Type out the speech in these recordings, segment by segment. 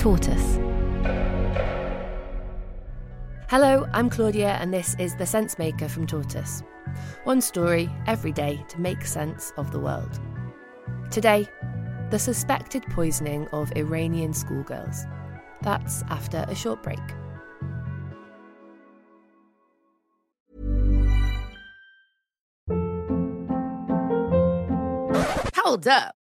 Tortoise. Hello, I'm Claudia, and this is The Sense Maker from Tortoise. One story every day to make sense of the world. Today, the suspected poisoning of Iranian schoolgirls. That's after a short break. Hold up.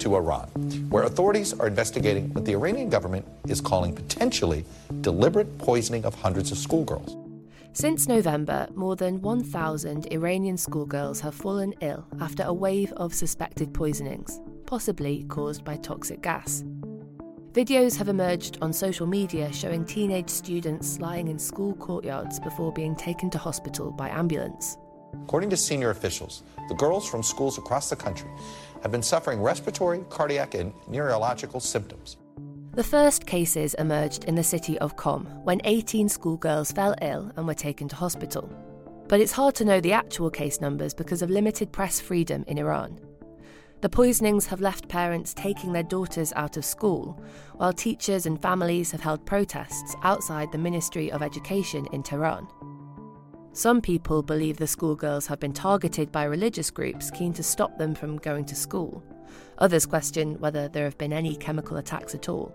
to Iran, where authorities are investigating what the Iranian government is calling potentially deliberate poisoning of hundreds of schoolgirls. Since November, more than 1,000 Iranian schoolgirls have fallen ill after a wave of suspected poisonings, possibly caused by toxic gas. Videos have emerged on social media showing teenage students lying in school courtyards before being taken to hospital by ambulance. According to senior officials, the girls from schools across the country have been suffering respiratory, cardiac, and neurological symptoms. The first cases emerged in the city of Qom when 18 schoolgirls fell ill and were taken to hospital. But it's hard to know the actual case numbers because of limited press freedom in Iran. The poisonings have left parents taking their daughters out of school, while teachers and families have held protests outside the Ministry of Education in Tehran. Some people believe the schoolgirls have been targeted by religious groups keen to stop them from going to school. Others question whether there have been any chemical attacks at all.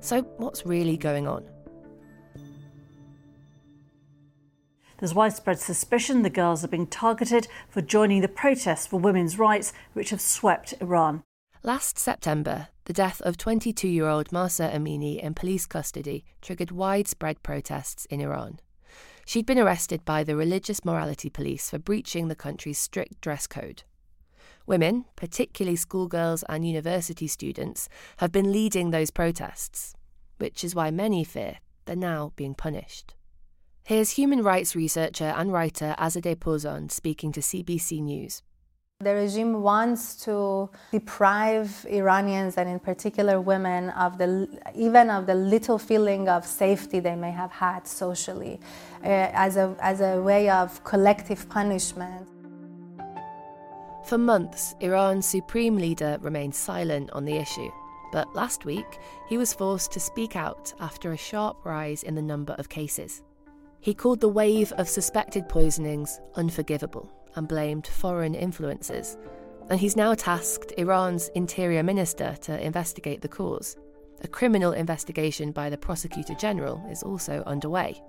So, what's really going on? There's widespread suspicion the girls are being targeted for joining the protests for women's rights which have swept Iran. Last September, the death of 22 year old Mahsa Amini in police custody triggered widespread protests in Iran. She'd been arrested by the Religious Morality Police for breaching the country's strict dress code. Women, particularly schoolgirls and university students, have been leading those protests, which is why many fear they're now being punished. Here's human rights researcher and writer Azadeh Pourzand speaking to CBC News. The regime wants to deprive Iranians and in particular women of the even of the little feeling of safety they may have had socially uh, as a as a way of collective punishment. For months, Iran's supreme leader remained silent on the issue. But last week, he was forced to speak out after a sharp rise in the number of cases. He called the wave of suspected poisonings unforgivable and blamed foreign influences. And he's now tasked Iran's interior minister to investigate the cause. A criminal investigation by the prosecutor general is also underway.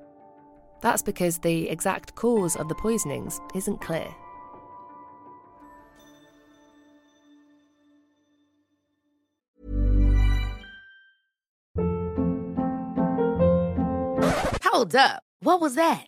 That's because the exact cause of the poisonings isn't clear. Hold up. What was that?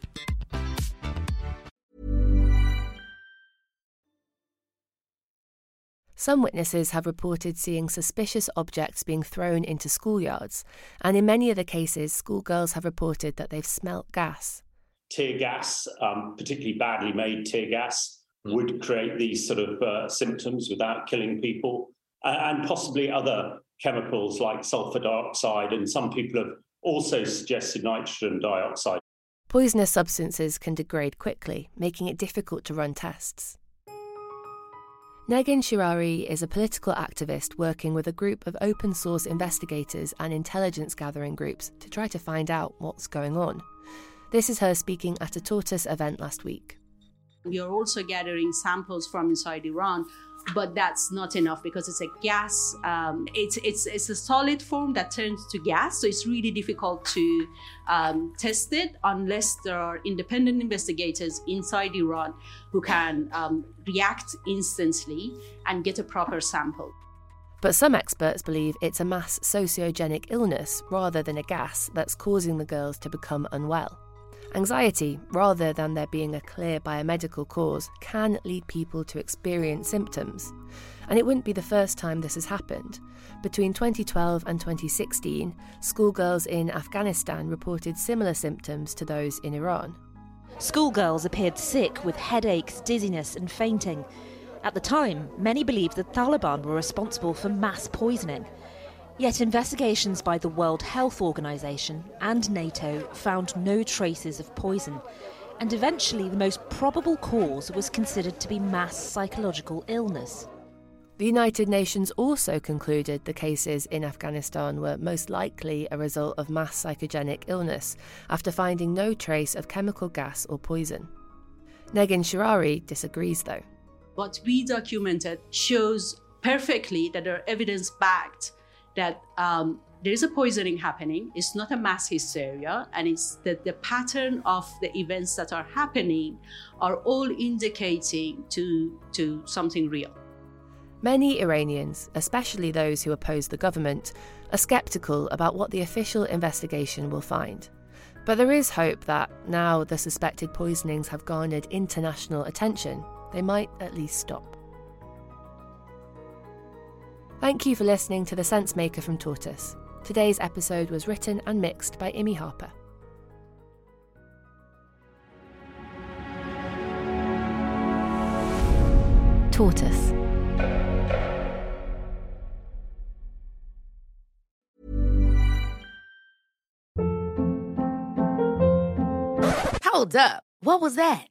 Some witnesses have reported seeing suspicious objects being thrown into schoolyards, and in many of the cases, schoolgirls have reported that they've smelt gas. Tear gas, um, particularly badly made tear gas, would create these sort of uh, symptoms without killing people, uh, and possibly other chemicals like sulfur dioxide, and some people have also suggested nitrogen dioxide. Poisonous substances can degrade quickly, making it difficult to run tests. Negin Shirari is a political activist working with a group of open source investigators and intelligence gathering groups to try to find out what's going on. This is her speaking at a tortoise event last week. We are also gathering samples from inside Iran but that's not enough because it's a gas. Um, it's it's it's a solid form that turns to gas, so it's really difficult to um, test it unless there are independent investigators inside Iran who can um, react instantly and get a proper sample. But some experts believe it's a mass sociogenic illness rather than a gas that's causing the girls to become unwell. Anxiety, rather than there being a clear biomedical cause, can lead people to experience symptoms. And it wouldn't be the first time this has happened. Between 2012 and 2016, schoolgirls in Afghanistan reported similar symptoms to those in Iran. Schoolgirls appeared sick with headaches, dizziness, and fainting. At the time, many believed the Taliban were responsible for mass poisoning. Yet investigations by the World Health Organization and NATO found no traces of poison, and eventually the most probable cause was considered to be mass psychological illness. The United Nations also concluded the cases in Afghanistan were most likely a result of mass psychogenic illness after finding no trace of chemical gas or poison. Negin Shirari disagrees, though. What we documented shows perfectly that there are evidence backed that um, there is a poisoning happening. It's not a mass hysteria, and it's that the pattern of the events that are happening are all indicating to, to something real. Many Iranians, especially those who oppose the government, are sceptical about what the official investigation will find. But there is hope that now the suspected poisonings have garnered international attention, they might at least stop. Thank you for listening to The Sense Maker from Tortoise. Today's episode was written and mixed by Imy Harper. Tortoise. Hold up. What was that?